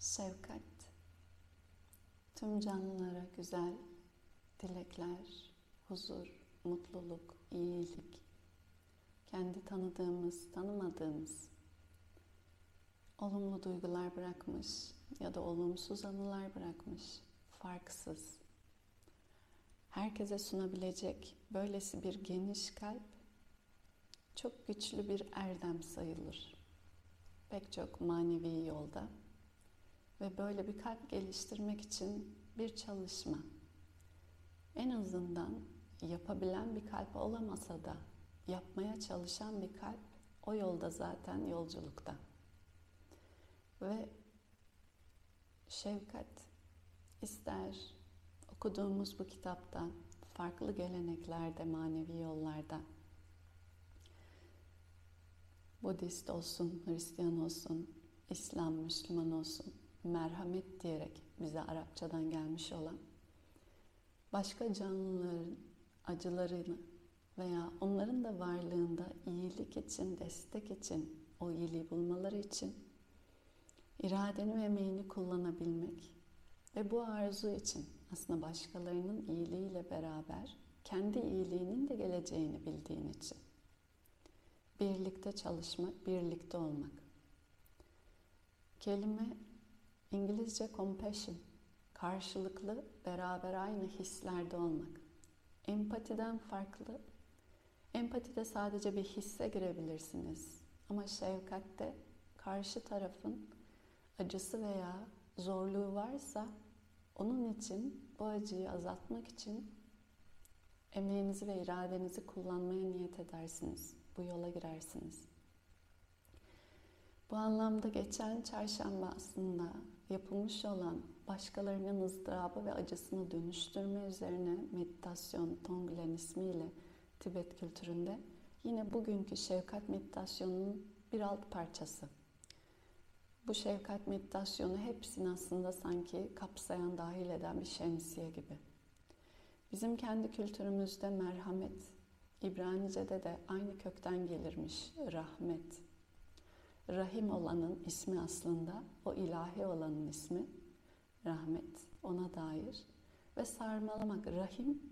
şefkat, tüm canlılara güzel dilekler, huzur, mutluluk, iyilik, kendi tanıdığımız, tanımadığımız olumlu duygular bırakmış ya da olumsuz anılar bırakmış, farksız. Herkese sunabilecek böylesi bir geniş kalp çok güçlü bir erdem sayılır. Pek çok manevi yolda ve böyle bir kalp geliştirmek için bir çalışma. En azından yapabilen bir kalp olamasa da yapmaya çalışan bir kalp o yolda zaten yolculukta. Ve şefkat ister okuduğumuz bu kitapta farklı geleneklerde, manevi yollarda Budist olsun, Hristiyan olsun, İslam, Müslüman olsun, merhamet diyerek bize Arapçadan gelmiş olan başka canlıların acılarını veya onların da varlığında iyilik için, destek için, o iyiliği bulmaları için iradeni ve emeğini kullanabilmek ve bu arzu için aslında başkalarının iyiliğiyle beraber kendi iyiliğinin de geleceğini bildiğin için birlikte çalışmak, birlikte olmak. Kelime İngilizce compassion, karşılıklı, beraber aynı hislerde olmak. Empatiden farklı. Empatide sadece bir hisse girebilirsiniz. Ama şefkatte karşı tarafın acısı veya zorluğu varsa onun için bu acıyı azaltmak için emeğinizi ve iradenizi kullanmaya niyet edersiniz. Bu yola girersiniz. Bu anlamda geçen çarşamba aslında yapılmış olan başkalarının ızdırabı ve acısını dönüştürme üzerine meditasyon Tonglen ismiyle Tibet kültüründe yine bugünkü şefkat meditasyonunun bir alt parçası. Bu şefkat meditasyonu hepsini aslında sanki kapsayan, dahil eden bir şemsiye gibi. Bizim kendi kültürümüzde merhamet, İbranice'de de aynı kökten gelirmiş rahmet. Rahim olanın ismi aslında o ilahi olanın ismi rahmet ona dair ve sarmalamak rahim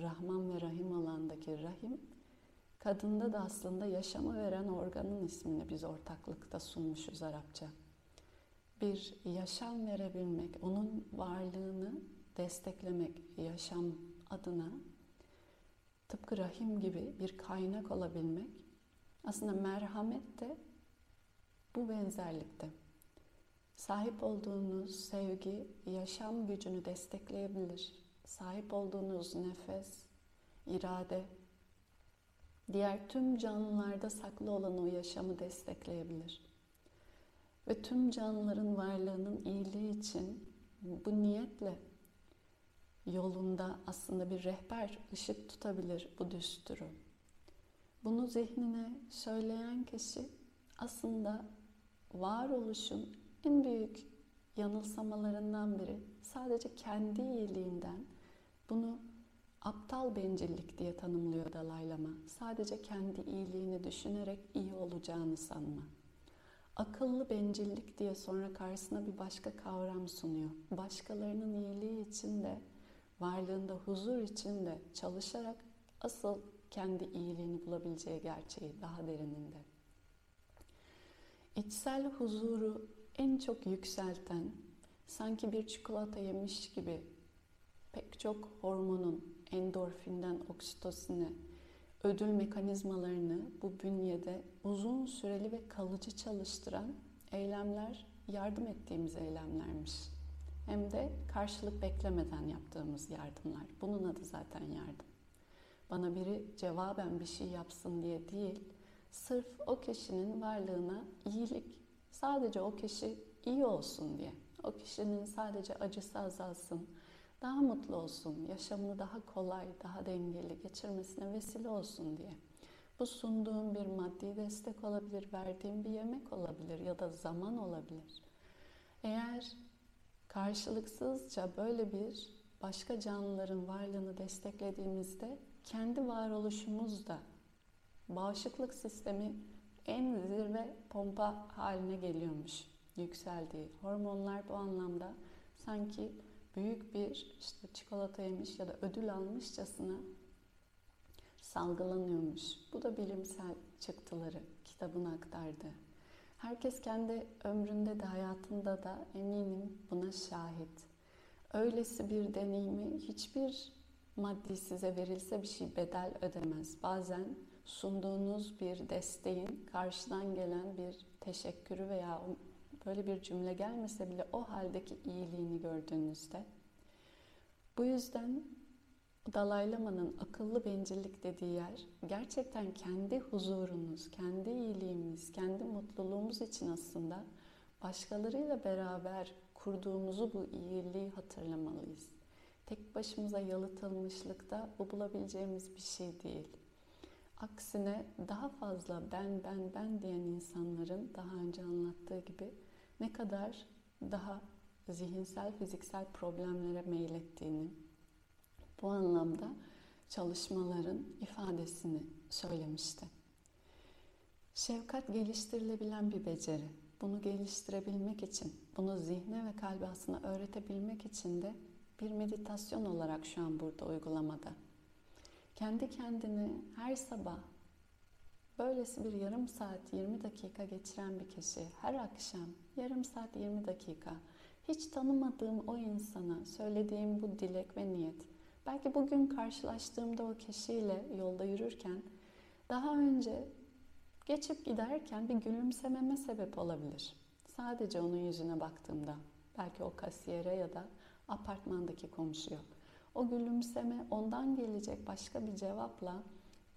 Rahman ve Rahim olandaki rahim kadında da aslında yaşamı veren organın ismini biz ortaklıkta sunmuşuz Arapça. Bir yaşam verebilmek, onun varlığını desteklemek yaşam adına tıpkı rahim gibi bir kaynak olabilmek aslında merhamet de bu benzerlikte. Sahip olduğunuz sevgi yaşam gücünü destekleyebilir. Sahip olduğunuz nefes, irade, diğer tüm canlılarda saklı olan o yaşamı destekleyebilir. Ve tüm canlıların varlığının iyiliği için bu niyetle yolunda aslında bir rehber ışık tutabilir bu düsturu. Bunu zihnine söyleyen kişi aslında varoluşun en büyük yanılsamalarından biri sadece kendi iyiliğinden bunu aptal bencillik diye tanımlıyor Dalai Lama. Sadece kendi iyiliğini düşünerek iyi olacağını sanma. Akıllı bencillik diye sonra karşısına bir başka kavram sunuyor. Başkalarının iyiliği için de varlığında huzur içinde çalışarak asıl kendi iyiliğini bulabileceği gerçeği daha derininde. İçsel huzuru en çok yükselten, sanki bir çikolata yemiş gibi pek çok hormonun endorfinden oksitosine, ödül mekanizmalarını bu bünyede uzun süreli ve kalıcı çalıştıran eylemler yardım ettiğimiz eylemlermiş. Hem de karşılık beklemeden yaptığımız yardımlar. Bunun adı zaten yardım. Bana biri cevaben bir şey yapsın diye değil, sırf o kişinin varlığına iyilik, sadece o kişi iyi olsun diye. O kişinin sadece acısı azalsın, daha mutlu olsun, yaşamını daha kolay, daha dengeli geçirmesine vesile olsun diye. Bu sunduğum bir maddi destek olabilir, verdiğim bir yemek olabilir ya da zaman olabilir. Eğer karşılıksızca böyle bir başka canlıların varlığını desteklediğimizde kendi varoluşumuz da bağışıklık sistemi en zirve pompa haline geliyormuş. yükseldiği, hormonlar bu anlamda sanki büyük bir işte çikolata yemiş ya da ödül almışçasına salgılanıyormuş. Bu da bilimsel çıktıları kitabın aktardı. Herkes kendi ömründe de hayatında da eminim buna şahit. Öylesi bir deneyimi hiçbir maddi size verilse bir şey bedel ödemez. Bazen sunduğunuz bir desteğin karşıdan gelen bir teşekkürü veya böyle bir cümle gelmese bile o haldeki iyiliğini gördüğünüzde bu yüzden Dalai Lama'nın akıllı bencillik dediği yer gerçekten kendi huzurunuz, kendi iyiliğimiz, kendi mutluluğumuz için aslında başkalarıyla beraber kurduğumuzu bu iyiliği hatırlamalıyız. Tek başımıza yalıtılmışlıkta bu bulabileceğimiz bir şey değil. Aksine daha fazla ben ben ben diyen insanların daha önce anlattığı gibi ne kadar daha zihinsel, fiziksel problemlere meylettiğini, bu anlamda çalışmaların ifadesini söylemişti. Şefkat geliştirilebilen bir beceri. Bunu geliştirebilmek için, bunu zihne ve kalbe aslında öğretebilmek için de bir meditasyon olarak şu an burada uygulamada. Kendi kendini her sabah böylesi bir yarım saat 20 dakika geçiren bir kişi her akşam yarım saat 20 dakika hiç tanımadığım o insana söylediğim bu dilek ve niyet belki bugün karşılaştığımda o kişiyle yolda yürürken daha önce geçip giderken bir gülümsememe sebep olabilir. Sadece onun yüzüne baktığımda belki o kasiyere ya da apartmandaki komşuya. O gülümseme ondan gelecek başka bir cevapla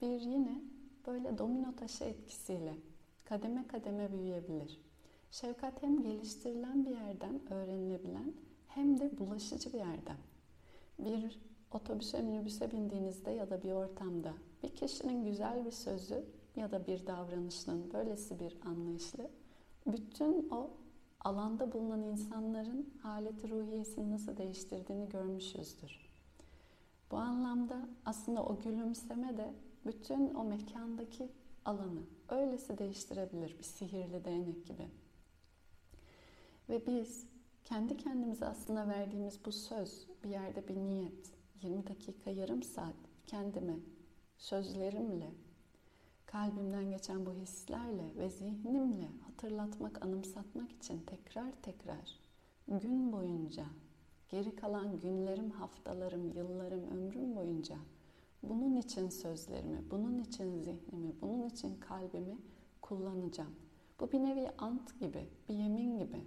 bir yine böyle domino taşı etkisiyle kademe kademe büyüyebilir. Şefkat hem geliştirilen bir yerden öğrenilebilen hem de bulaşıcı bir yerden. Bir otobüse minibüse bindiğinizde ya da bir ortamda bir kişinin güzel bir sözü ya da bir davranışının böylesi bir anlayışlı bütün o alanda bulunan insanların haleti ruhiyesini nasıl değiştirdiğini görmüşüzdür. Bu anlamda aslında o gülümseme de bütün o mekandaki alanı öylesi değiştirebilir bir sihirli değnek gibi. Ve biz kendi kendimize aslında verdiğimiz bu söz, bir yerde bir niyet, 20 dakika, yarım saat kendime sözlerimle, kalbimden geçen bu hislerle ve zihnimle hatırlatmak, anımsatmak için tekrar tekrar gün boyunca, geri kalan günlerim, haftalarım, yıllarım, ömrüm boyunca bunun için sözlerimi, bunun için zihnimi, bunun için kalbimi kullanacağım. Bu bir nevi ant gibi, bir yemin gibi.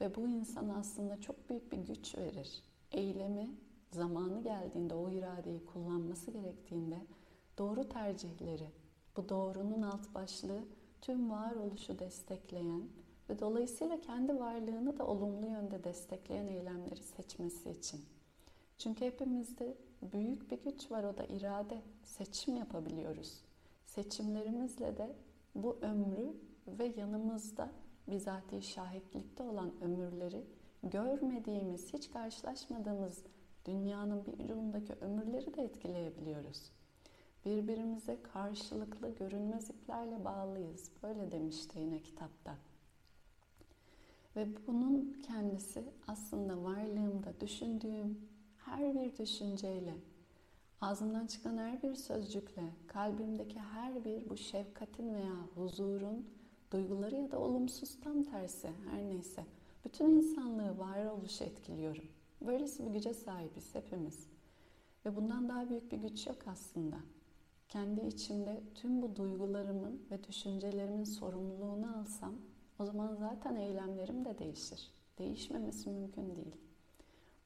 Ve bu insana aslında çok büyük bir güç verir. Eylemi zamanı geldiğinde o iradeyi kullanması gerektiğinde doğru tercihleri, bu doğrunun alt başlığı tüm varoluşu destekleyen ve dolayısıyla kendi varlığını da olumlu yönde destekleyen eylemleri seçmesi için. Çünkü hepimizde büyük bir güç var o da irade. Seçim yapabiliyoruz. Seçimlerimizle de bu ömrü ve yanımızda bizatihi şahitlikte olan ömürleri görmediğimiz, hiç karşılaşmadığımız dünyanın bir ucundaki ömürleri de etkileyebiliyoruz. Birbirimize karşılıklı görünmez iplerle bağlıyız. Böyle demişti yine kitapta. Ve bunun kendisi aslında varlığımda düşündüğüm her bir düşünceyle, ağzımdan çıkan her bir sözcükle, kalbimdeki her bir bu şefkatin veya huzurun duyguları ya da olumsuz tam tersi her neyse bütün insanlığı varoluşu etkiliyorum. Böylesi bir güce sahibiz hepimiz. Ve bundan daha büyük bir güç yok aslında. Kendi içimde tüm bu duygularımın ve düşüncelerimin sorumluluğunu alsam o zaman zaten eylemlerim de değişir. Değişmemesi mümkün değil.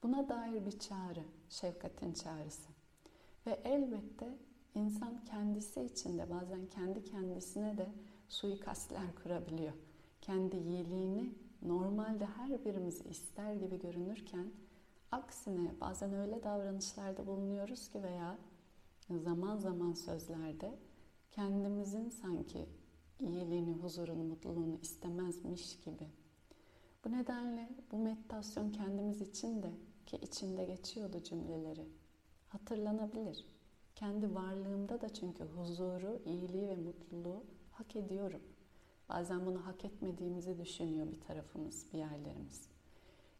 Buna dair bir çağrı, şefkatin çağrısı. Ve elbette insan kendisi içinde bazen kendi kendisine de suikastler kurabiliyor. Kendi iyiliğini normalde her birimiz ister gibi görünürken aksine bazen öyle davranışlarda bulunuyoruz ki veya zaman zaman sözlerde kendimizin sanki iyiliğini, huzurunu, mutluluğunu istemezmiş gibi. Bu nedenle bu meditasyon kendimiz için de ki içinde geçiyordu cümleleri hatırlanabilir. Kendi varlığımda da çünkü huzuru, iyiliği ve mutluluğu hak ediyorum. Bazen bunu hak etmediğimizi düşünüyor bir tarafımız, bir yerlerimiz.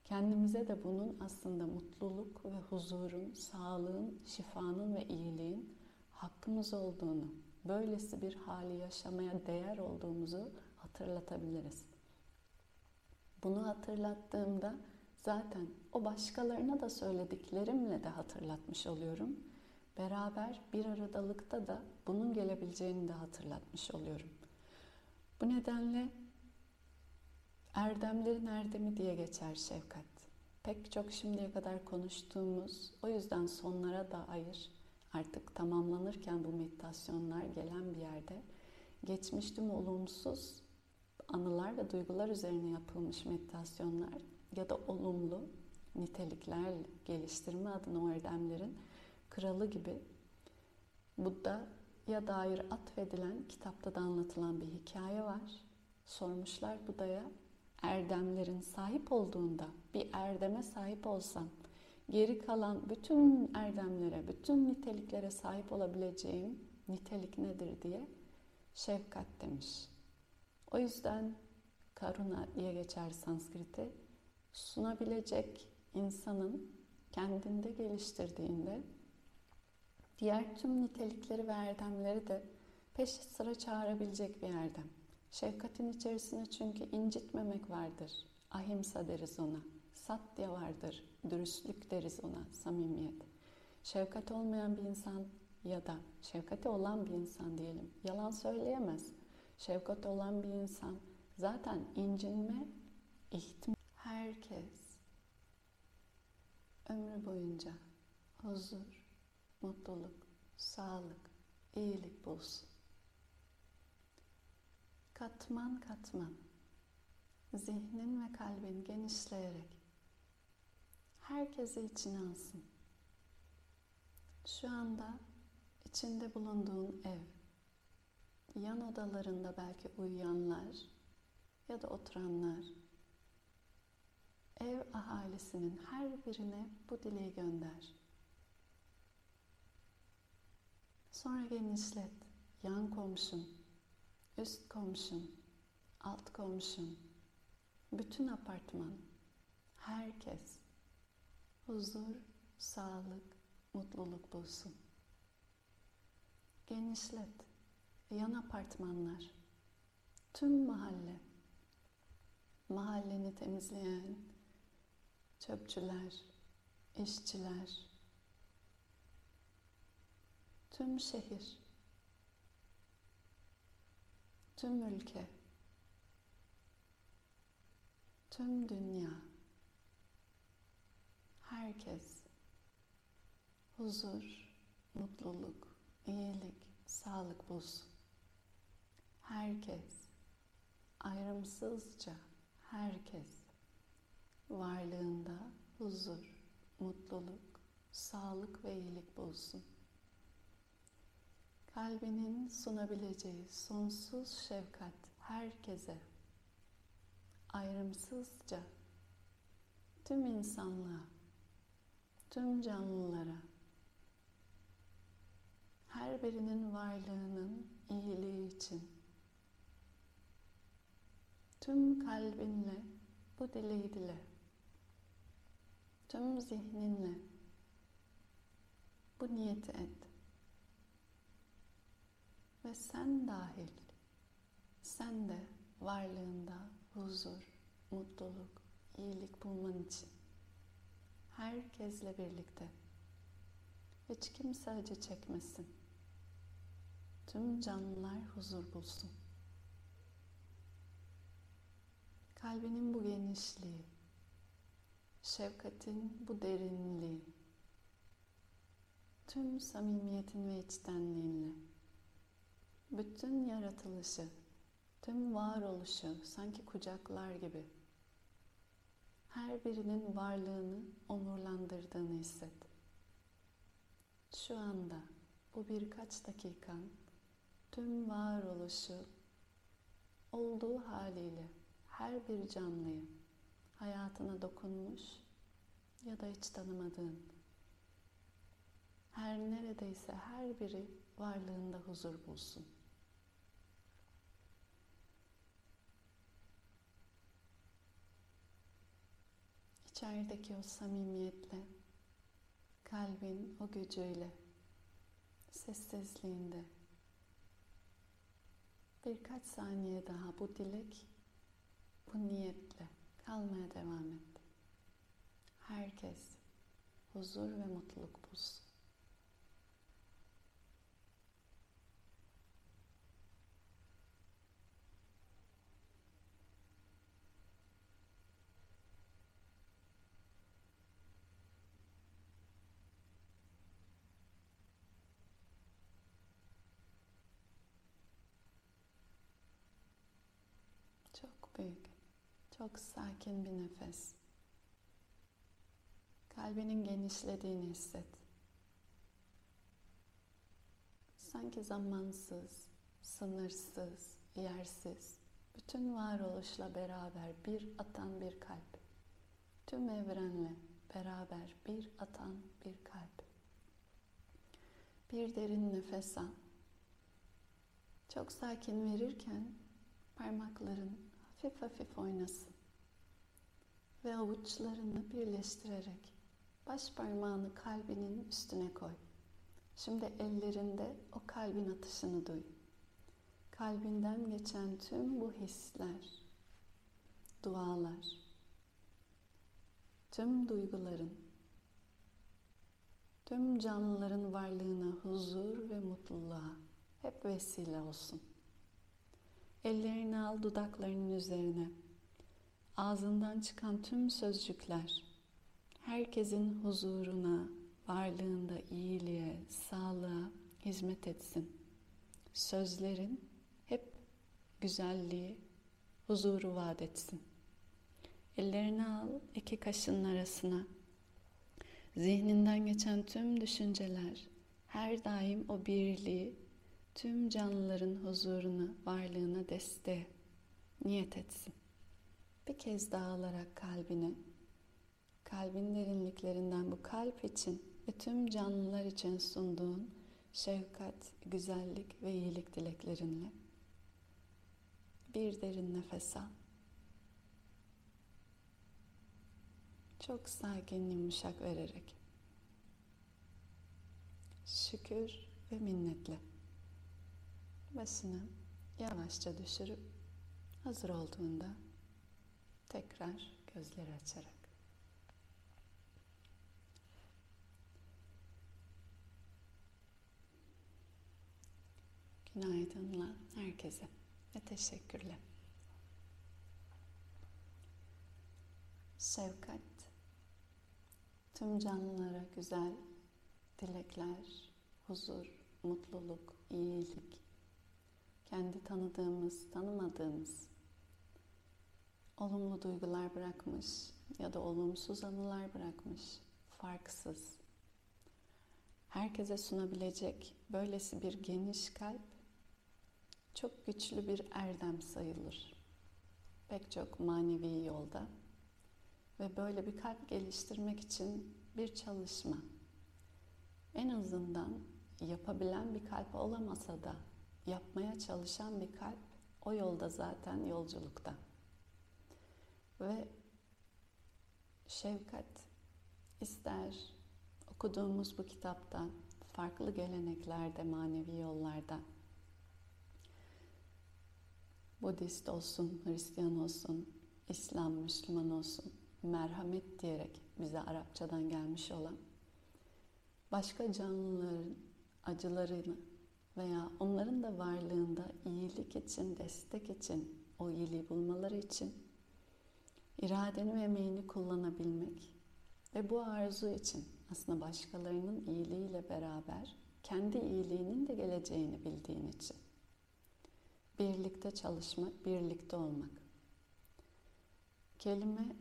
Kendimize de bunun aslında mutluluk ve huzurun, sağlığın, şifanın ve iyiliğin hakkımız olduğunu, böylesi bir hali yaşamaya değer olduğumuzu hatırlatabiliriz. Bunu hatırlattığımda zaten o başkalarına da söylediklerimle de hatırlatmış oluyorum. Beraber bir aradalıkta da bunun gelebileceğini de hatırlatmış oluyorum. Bu nedenle erdemlerin erdemi diye geçer şefkat. Pek çok şimdiye kadar konuştuğumuz, o yüzden sonlara dair artık tamamlanırken bu meditasyonlar gelen bir yerde geçmiş tüm olumsuz anılar ve duygular üzerine yapılmış meditasyonlar ya da olumlu nitelikler geliştirme adına o erdemlerin kralı gibi Buddha'ya dair atfedilen kitapta da anlatılan bir hikaye var. Sormuşlar Buda'ya erdemlerin sahip olduğunda bir erdeme sahip olsan geri kalan bütün erdemlere, bütün niteliklere sahip olabileceğim nitelik nedir diye şefkat demiş. O yüzden karuna diye geçer Sanskrit'e sunabilecek insanın kendinde geliştirdiğinde diğer tüm nitelikleri ve erdemleri de peş sıra çağırabilecek bir erdem. Şefkatin içerisinde çünkü incitmemek vardır. Ahimsa deriz ona. Satya vardır. Dürüstlük deriz ona. Samimiyet. Şefkat olmayan bir insan ya da şefkati olan bir insan diyelim. Yalan söyleyemez. Şefkat olan bir insan zaten incinme ihtimali herkes ömrü boyunca huzur, mutluluk, sağlık, iyilik bulsun. Katman katman zihnin ve kalbin genişleyerek herkesi içine alsın. Şu anda içinde bulunduğun ev, yan odalarında belki uyuyanlar ya da oturanlar, ev ahalisinin her birine bu dileği gönder. Sonra genişlet. Yan komşun, üst komşun, alt komşun, bütün apartman, herkes huzur, sağlık, mutluluk bulsun. Genişlet. Yan apartmanlar, tüm mahalle, mahalleni temizleyen çöpçüler, işçiler, tüm şehir, tüm ülke, tüm dünya, herkes huzur, mutluluk, iyilik, sağlık bulsun. Herkes, ayrımsızca herkes varlığında huzur, mutluluk, sağlık ve iyilik bulsun. Kalbinin sunabileceği sonsuz şefkat herkese, ayrımsızca tüm insanlığa, tüm canlılara, her birinin varlığının iyiliği için tüm kalbinle bu dileği dile. Tüm zihninle bu niyeti et. Ve sen dahil, sen de varlığında huzur, mutluluk, iyilik bulman için herkesle birlikte hiç kimse acı çekmesin. Tüm canlılar huzur bulsun. Kalbinin bu genişliği, şefkatin bu derinliği, tüm samimiyetin ve içtenliğinle, bütün yaratılışı, tüm varoluşu sanki kucaklar gibi her birinin varlığını onurlandırdığını hisset. Şu anda bu birkaç dakikan tüm varoluşu olduğu haliyle her bir canlıyı hayatına dokunmuş ya da hiç tanımadığın her neredeyse her biri varlığında huzur bulsun. İçerideki o samimiyetle, kalbin o gücüyle, sessizliğinde birkaç saniye daha bu dilek, bu niyetle kalmaya devam et. Herkes huzur ve mutluluk bulsun. Çok büyük, çok sakin bir nefes. Kalbinin genişlediğini hisset. Sanki zamansız, sınırsız, yersiz, bütün varoluşla beraber bir atan bir kalp. Tüm evrenle beraber bir atan bir kalp. Bir derin nefes al. Çok sakin verirken parmakların hafif hafif oynasın. Ve avuçlarını birleştirerek baş parmağını kalbinin üstüne koy. Şimdi ellerinde o kalbin atışını duy. Kalbinden geçen tüm bu hisler, dualar, tüm duyguların, tüm canlıların varlığına huzur ve mutluluğa hep vesile olsun. Ellerini al dudaklarının üzerine. Ağzından çıkan tüm sözcükler herkesin huzuruna, varlığında iyiliğe, sağlığa hizmet etsin. Sözlerin hep güzelliği, huzuru vaat etsin. Ellerini al iki kaşının arasına. Zihninden geçen tüm düşünceler her daim o birliği, tüm canlıların huzurunu, varlığına desteğe niyet etsin. Bir kez daha alarak kalbine, kalbin derinliklerinden bu kalp için ve tüm canlılar için sunduğun şefkat, güzellik ve iyilik dileklerinle bir derin nefes al. Çok sakin, yumuşak vererek. Şükür ve minnetle. Başını yavaşça düşürüp hazır olduğunda tekrar gözleri açarak. Günaydınla herkese ve teşekkürle. Şefkat, tüm canlılara güzel dilekler, huzur, mutluluk, iyilik, kendi tanıdığımız, tanımadığımız olumlu duygular bırakmış ya da olumsuz anılar bırakmış, farksız. Herkese sunabilecek böylesi bir geniş kalp çok güçlü bir erdem sayılır. Pek çok manevi yolda ve böyle bir kalp geliştirmek için bir çalışma. En azından yapabilen bir kalp olamasa da yapmaya çalışan bir kalp o yolda zaten yolculukta. Ve şefkat ister. Okuduğumuz bu kitapta farklı geleneklerde, manevi yollarda. Budist olsun, Hristiyan olsun, İslam, Müslüman olsun, merhamet diyerek bize Arapçadan gelmiş olan başka canlıların acılarını veya onların da varlığında iyilik için, destek için, o iyiliği bulmaları için iradeni ve emeğini kullanabilmek ve bu arzu için aslında başkalarının iyiliğiyle beraber kendi iyiliğinin de geleceğini bildiğin için birlikte çalışmak, birlikte olmak. Kelime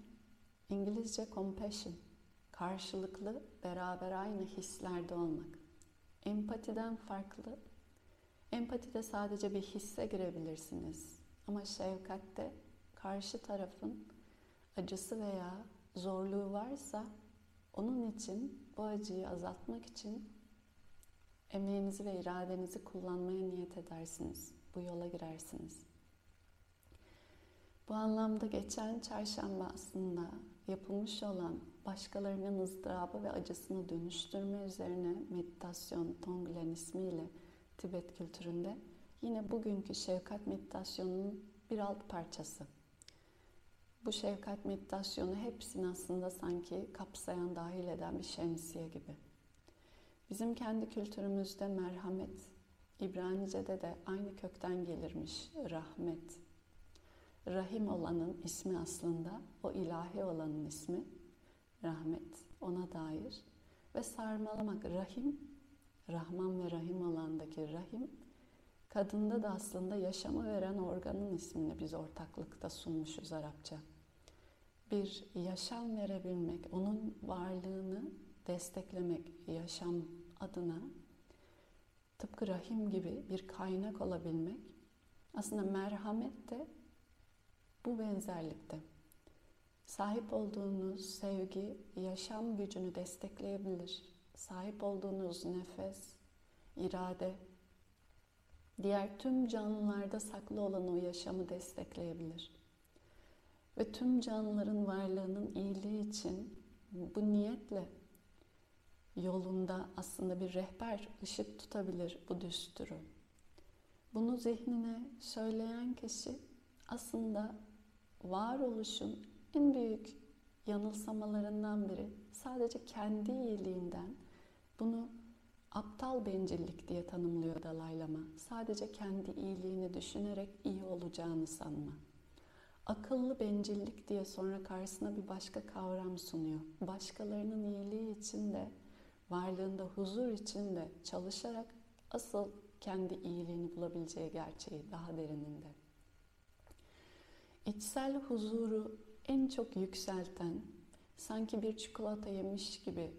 İngilizce compassion, karşılıklı, beraber aynı hislerde olmak. Empatiden farklı. Empatide sadece bir hisse girebilirsiniz. Ama şefkatte karşı tarafın acısı veya zorluğu varsa onun için bu acıyı azaltmak için emeğinizi ve iradenizi kullanmaya niyet edersiniz. Bu yola girersiniz. Bu anlamda geçen çarşamba aslında yapılmış olan başkalarının ızdırabı ve acısını dönüştürme üzerine meditasyon Tonglen ismiyle Tibet kültüründe yine bugünkü şefkat meditasyonunun bir alt parçası. Bu şefkat meditasyonu hepsini aslında sanki kapsayan, dahil eden bir şemsiye gibi. Bizim kendi kültürümüzde merhamet, İbranice'de de aynı kökten gelirmiş rahmet. Rahim olanın ismi aslında o ilahi olanın ismi rahmet ona dair ve sarmalamak rahim Rahman ve Rahim olandaki rahim kadında da aslında yaşamı veren organın ismini biz ortaklıkta sunmuşuz Arapça. Bir yaşam verebilmek, onun varlığını desteklemek yaşam adına tıpkı rahim gibi bir kaynak olabilmek aslında merhamet de bu benzerlikte. Sahip olduğunuz sevgi yaşam gücünü destekleyebilir. Sahip olduğunuz nefes, irade, diğer tüm canlılarda saklı olan o yaşamı destekleyebilir. Ve tüm canlıların varlığının iyiliği için bu niyetle yolunda aslında bir rehber ışık tutabilir bu düsturu. Bunu zihnine söyleyen kişi aslında varoluşun en büyük yanılsamalarından biri sadece kendi iyiliğinden bunu aptal bencillik diye tanımlıyor Dalai Lama. Sadece kendi iyiliğini düşünerek iyi olacağını sanma. Akıllı bencillik diye sonra karşısına bir başka kavram sunuyor. Başkalarının iyiliği için de varlığında huzur içinde çalışarak asıl kendi iyiliğini bulabileceği gerçeği daha derininde. İçsel huzuru en çok yükselten, sanki bir çikolata yemiş gibi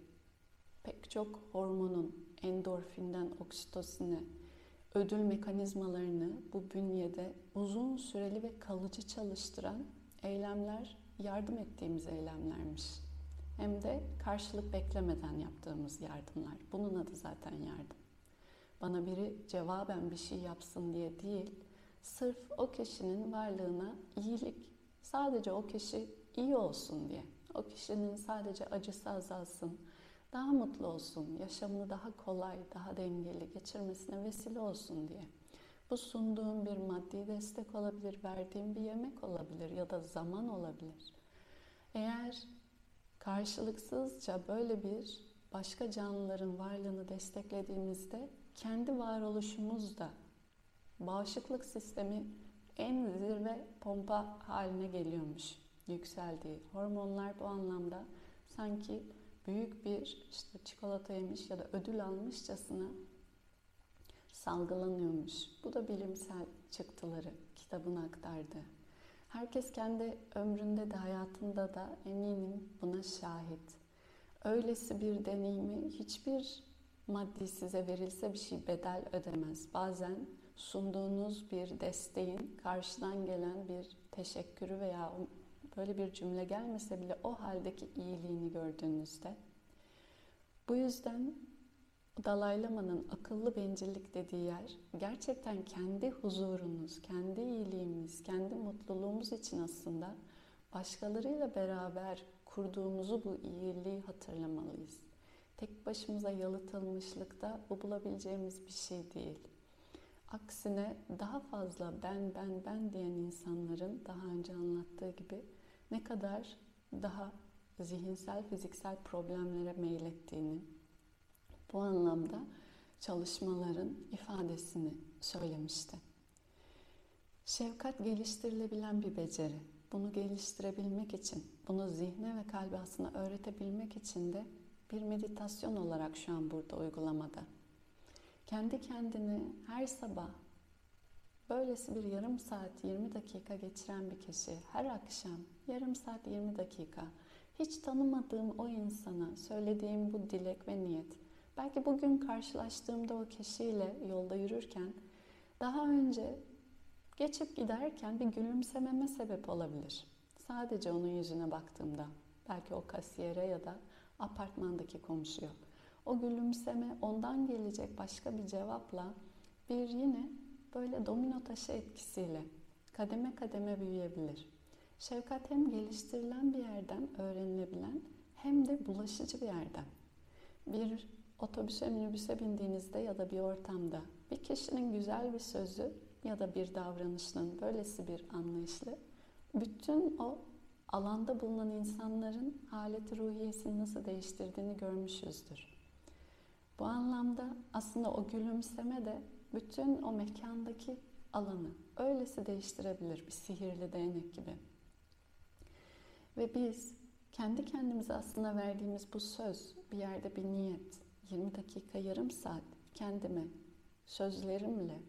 pek çok hormonun endorfinden oksitosine, ödül mekanizmalarını bu bünyede uzun süreli ve kalıcı çalıştıran eylemler yardım ettiğimiz eylemlermiş. Hem de karşılık beklemeden yaptığımız yardımlar. Bunun adı zaten yardım. Bana biri cevaben bir şey yapsın diye değil, sırf o kişinin varlığına iyilik, sadece o kişi iyi olsun diye, o kişinin sadece acısı azalsın, daha mutlu olsun, yaşamını daha kolay, daha dengeli geçirmesine vesile olsun diye. Bu sunduğum bir maddi destek olabilir, verdiğim bir yemek olabilir ya da zaman olabilir. Eğer karşılıksızca böyle bir başka canlıların varlığını desteklediğimizde kendi varoluşumuz da bağışıklık sistemi en zirve pompa haline geliyormuş. Yükseldiği. Hormonlar bu anlamda sanki büyük bir işte çikolata yemiş ya da ödül almışçasına salgılanıyormuş. Bu da bilimsel çıktıları kitabın aktardı. Herkes kendi ömründe de hayatında da eminim buna şahit. Öylesi bir deneyimi hiçbir maddi size verilse bir şey bedel ödemez. Bazen sunduğunuz bir desteğin karşıdan gelen bir teşekkürü veya böyle bir cümle gelmese bile o haldeki iyiliğini gördüğünüzde bu yüzden Dalai Lama'nın akıllı bencillik dediği yer gerçekten kendi huzurunuz, kendi iyiliğimiz, kendi mutluluğumuz için aslında başkalarıyla beraber kurduğumuzu bu iyiliği hatırlamalıyız. Tek başımıza yalıtılmışlıkta bu bulabileceğimiz bir şey değil. Aksine daha fazla ben ben ben diyen insanların daha önce anlattığı gibi ne kadar daha zihinsel, fiziksel problemlere meylettiğini, bu anlamda çalışmaların ifadesini söylemişti. Şefkat geliştirilebilen bir beceri. Bunu geliştirebilmek için, bunu zihne ve kalbe aslında öğretebilmek için de bir meditasyon olarak şu an burada uygulamada. Kendi kendini her sabah böylesi bir yarım saat 20 dakika geçiren bir kişi her akşam yarım saat 20 dakika hiç tanımadığım o insana söylediğim bu dilek ve niyet belki bugün karşılaştığımda o kişiyle yolda yürürken daha önce geçip giderken bir gülümsememe sebep olabilir. Sadece onun yüzüne baktığımda belki o kasiyere ya da apartmandaki komşuya. O gülümseme ondan gelecek başka bir cevapla bir yine böyle domino taşı etkisiyle kademe kademe büyüyebilir. Şefkat hem geliştirilen bir yerden öğrenilebilen hem de bulaşıcı bir yerden. Bir otobüse minibüse bindiğinizde ya da bir ortamda bir kişinin güzel bir sözü ya da bir davranışının böylesi bir anlayışlı bütün o alanda bulunan insanların haleti ruhiyesini nasıl değiştirdiğini görmüşüzdür. Bu anlamda aslında o gülümseme de bütün o mekandaki alanı öylesi değiştirebilir bir sihirli değnek gibi. Ve biz kendi kendimize aslında verdiğimiz bu söz, bir yerde bir niyet, 20 dakika, yarım saat kendime sözlerimle,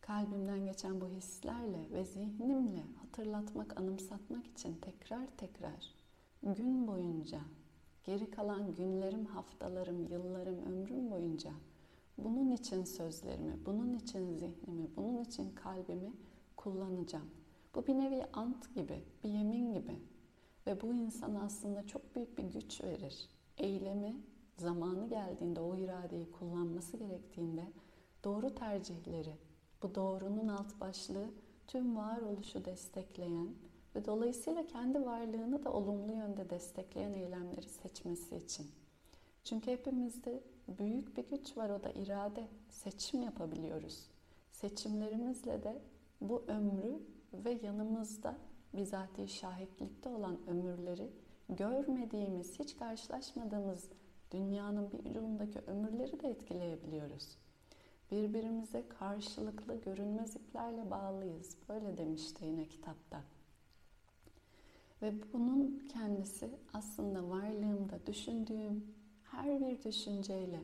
kalbimden geçen bu hislerle ve zihnimle hatırlatmak, anımsatmak için tekrar tekrar gün boyunca, geri kalan günlerim, haftalarım, yıllarım, ömrüm boyunca bunun için sözlerimi, bunun için zihnimi, bunun için kalbimi kullanacağım. Bu bir nevi ant gibi, bir yemin gibi. Ve bu insana aslında çok büyük bir güç verir. Eylemi zamanı geldiğinde o iradeyi kullanması gerektiğinde doğru tercihleri, bu doğrunun alt başlığı tüm varoluşu destekleyen ve dolayısıyla kendi varlığını da olumlu yönde destekleyen eylemleri seçmesi için. Çünkü hepimizde büyük bir güç var o da irade. Seçim yapabiliyoruz. Seçimlerimizle de bu ömrü ve yanımızda bizatihi şahitlikte olan ömürleri görmediğimiz, hiç karşılaşmadığımız dünyanın bir ucundaki ömürleri de etkileyebiliyoruz. Birbirimize karşılıklı görünmez iplerle bağlıyız. Böyle demişti yine kitapta. Ve bunun kendisi aslında varlığımda düşündüğüm her bir düşünceyle,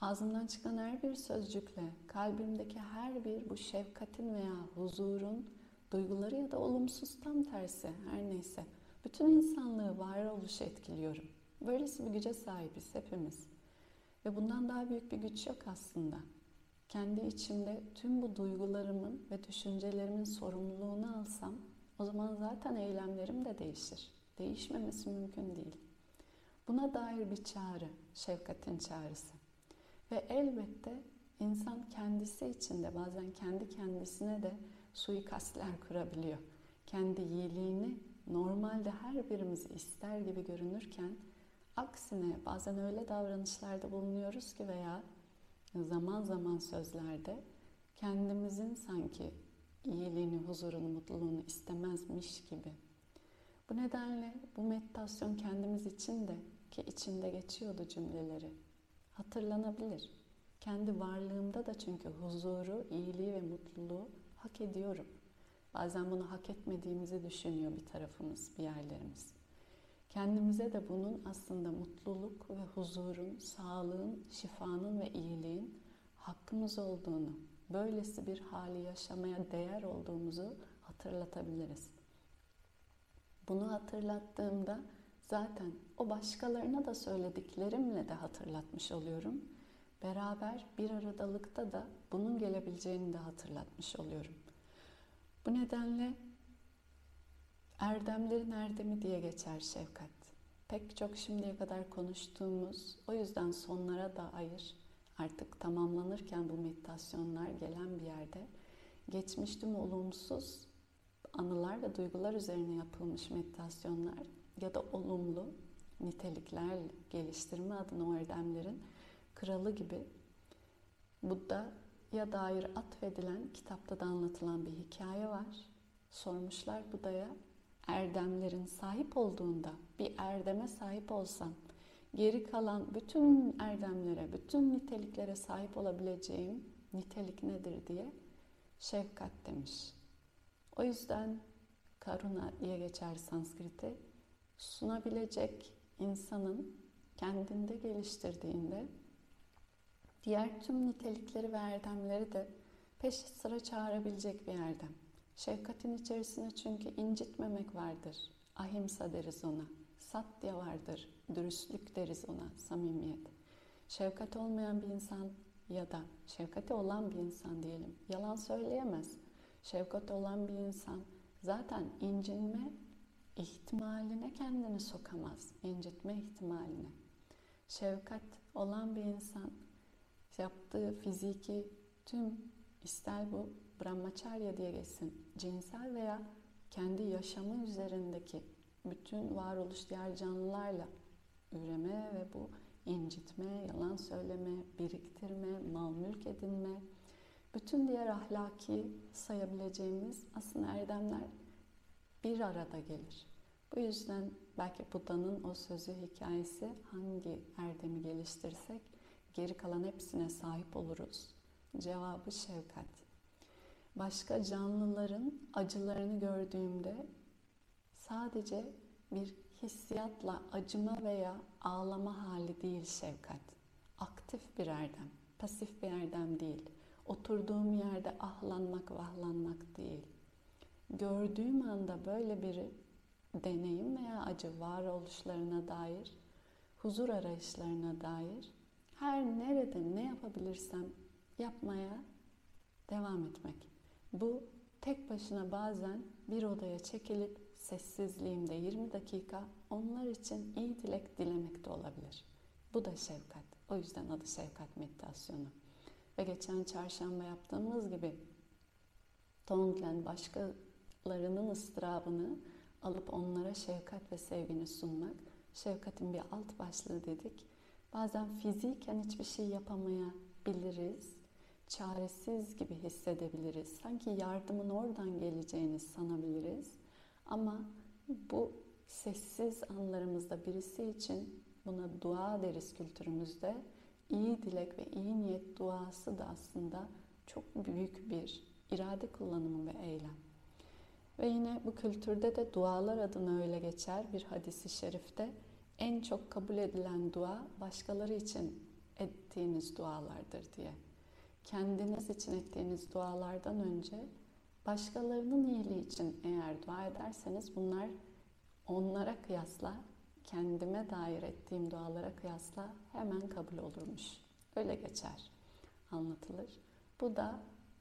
ağzımdan çıkan her bir sözcükle, kalbimdeki her bir bu şefkatin veya huzurun duyguları ya da olumsuz tam tersi her neyse bütün insanlığı varoluşu etkiliyorum. Böylesi bir güce sahibiz hepimiz. Ve bundan daha büyük bir güç yok aslında. Kendi içimde tüm bu duygularımın ve düşüncelerimin sorumluluğunu alsam o zaman zaten eylemlerim de değişir. Değişmemesi mümkün değil. Buna dair bir çağrı, şefkatin çağrısı. Ve elbette insan kendisi içinde bazen kendi kendisine de suikastler kurabiliyor. Kendi iyiliğini normalde her birimiz ister gibi görünürken aksine bazen öyle davranışlarda bulunuyoruz ki veya zaman zaman sözlerde kendimizin sanki iyiliğini, huzurunu, mutluluğunu istemezmiş gibi. Bu nedenle bu meditasyon kendimiz için de ki içinde geçiyordu cümleleri hatırlanabilir. Kendi varlığımda da çünkü huzuru, iyiliği ve mutluluğu hak ediyorum. Bazen bunu hak etmediğimizi düşünüyor bir tarafımız, bir yerlerimiz. Kendimize de bunun aslında mutluluk ve huzurun, sağlığın, şifanın ve iyiliğin hakkımız olduğunu, böylesi bir hali yaşamaya değer olduğumuzu hatırlatabiliriz. Bunu hatırlattığımda zaten o başkalarına da söylediklerimle de hatırlatmış oluyorum. Beraber bir aradalıkta da bunun gelebileceğini de hatırlatmış oluyorum. Bu nedenle erdemlerin erdemi diye geçer şefkat. Pek çok şimdiye kadar konuştuğumuz, o yüzden sonlara da ayır. Artık tamamlanırken bu meditasyonlar gelen bir yerde geçmiş tüm olumsuz anılar ve duygular üzerine yapılmış meditasyonlar ya da olumlu nitelikler geliştirme adına o erdemlerin kralı gibi Buddha'ya dair atfedilen kitapta da anlatılan bir hikaye var. Sormuşlar Buda'ya erdemlerin sahip olduğunda bir erdeme sahip olsan geri kalan bütün erdemlere, bütün niteliklere sahip olabileceğim nitelik nedir diye şefkat demiş. O yüzden karuna diye geçer Sanskrit'e sunabilecek insanın kendinde geliştirdiğinde diğer tüm nitelikleri ve erdemleri de peş sıra çağırabilecek bir erdem. Şefkatin içerisinde çünkü incitmemek vardır. Ahimsa deriz ona. Satya vardır. Dürüstlük deriz ona. Samimiyet. Şefkat olmayan bir insan ya da şefkati olan bir insan diyelim. Yalan söyleyemez. Şefkat olan bir insan zaten incinme ihtimaline kendini sokamaz. incitme ihtimaline. Şefkat olan bir insan yaptığı fiziki tüm ister bu brahmacharya diye geçsin, cinsel veya kendi yaşamı üzerindeki bütün varoluş diğer canlılarla üreme ve bu incitme, yalan söyleme, biriktirme, mal mülk edinme, bütün diğer ahlaki sayabileceğimiz aslında erdemler bir arada gelir. Bu yüzden belki Buda'nın o sözü hikayesi hangi erdemi geliştirsek geri kalan hepsine sahip oluruz. Cevabı şefkat. Başka canlıların acılarını gördüğümde sadece bir hissiyatla acıma veya ağlama hali değil şefkat. Aktif bir erdem, pasif bir erdem değil. Oturduğum yerde ahlanmak, vahlanmak değil. Gördüğüm anda böyle bir deneyim veya acı varoluşlarına dair, huzur arayışlarına dair her nerede ne yapabilirsem yapmaya devam etmek. Bu tek başına bazen bir odaya çekilip sessizliğimde 20 dakika onlar için iyi dilek dilemek de olabilir. Bu da şefkat. O yüzden adı şefkat meditasyonu. Ve geçen çarşamba yaptığımız gibi Tonglen başkalarının ıstırabını alıp onlara şefkat ve sevgini sunmak. Şefkatin bir alt başlığı dedik. Bazen fiziken hiçbir şey yapamayabiliriz. Çaresiz gibi hissedebiliriz. Sanki yardımın oradan geleceğini sanabiliriz. Ama bu sessiz anlarımızda birisi için buna dua deriz kültürümüzde. İyi dilek ve iyi niyet duası da aslında çok büyük bir irade kullanımı ve eylem. Ve yine bu kültürde de dualar adına öyle geçer bir hadisi şerifte. En çok kabul edilen dua başkaları için ettiğiniz dualardır diye. Kendiniz için ettiğiniz dualardan önce başkalarının iyiliği için eğer dua ederseniz bunlar onlara kıyasla kendime dair ettiğim dualara kıyasla hemen kabul olurmuş. Öyle geçer, anlatılır. Bu da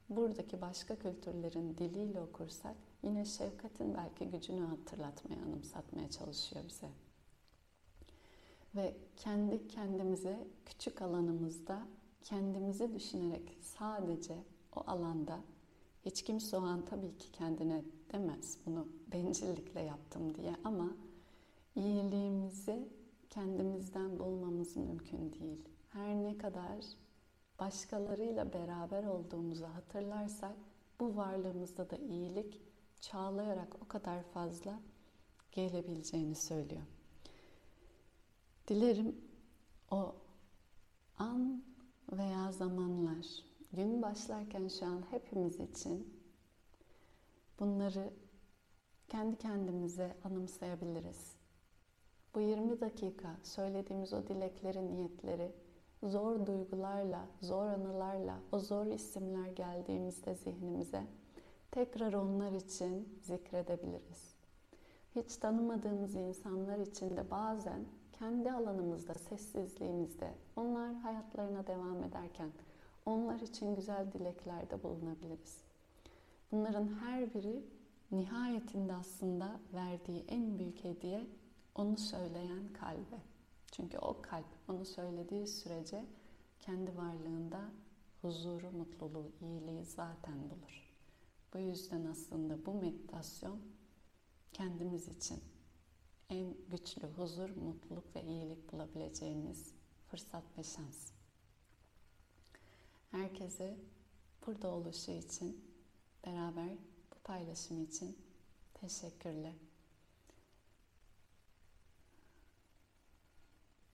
buradaki başka kültürlerin diliyle okursak yine şefkatin belki gücünü hatırlatmaya, anımsatmaya çalışıyor bize. Ve kendi kendimize küçük alanımızda kendimizi düşünerek sadece o alanda hiç kimse o an tabii ki kendine demez bunu bencillikle yaptım diye ama iyiliğimizi kendimizden bulmamız mümkün değil. Her ne kadar başkalarıyla beraber olduğumuzu hatırlarsak bu varlığımızda da iyilik çağlayarak o kadar fazla gelebileceğini söylüyor. Dilerim o an veya zamanlar gün başlarken şu an hepimiz için bunları kendi kendimize anımsayabiliriz. Bu 20 dakika söylediğimiz o dilekleri, niyetleri zor duygularla, zor anılarla, o zor isimler geldiğimizde zihnimize tekrar onlar için zikredebiliriz. Hiç tanımadığımız insanlar için de bazen kendi alanımızda, sessizliğimizde onlar hayatlarına devam ederken onlar için güzel dileklerde bulunabiliriz. Bunların her biri nihayetinde aslında verdiği en büyük hediye onu söyleyen kalbe. Çünkü o kalp onu söylediği sürece kendi varlığında huzuru, mutluluğu, iyiliği zaten bulur. Bu yüzden aslında bu meditasyon kendimiz için en güçlü huzur, mutluluk ve iyilik bulabileceğimiz fırsat ve şans. Herkese burada oluşu için, beraber bu paylaşım için teşekkürler.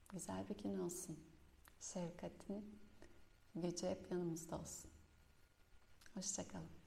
Güzel bir gün olsun. Şefkatin gücü hep yanımızda olsun. Hoşçakalın.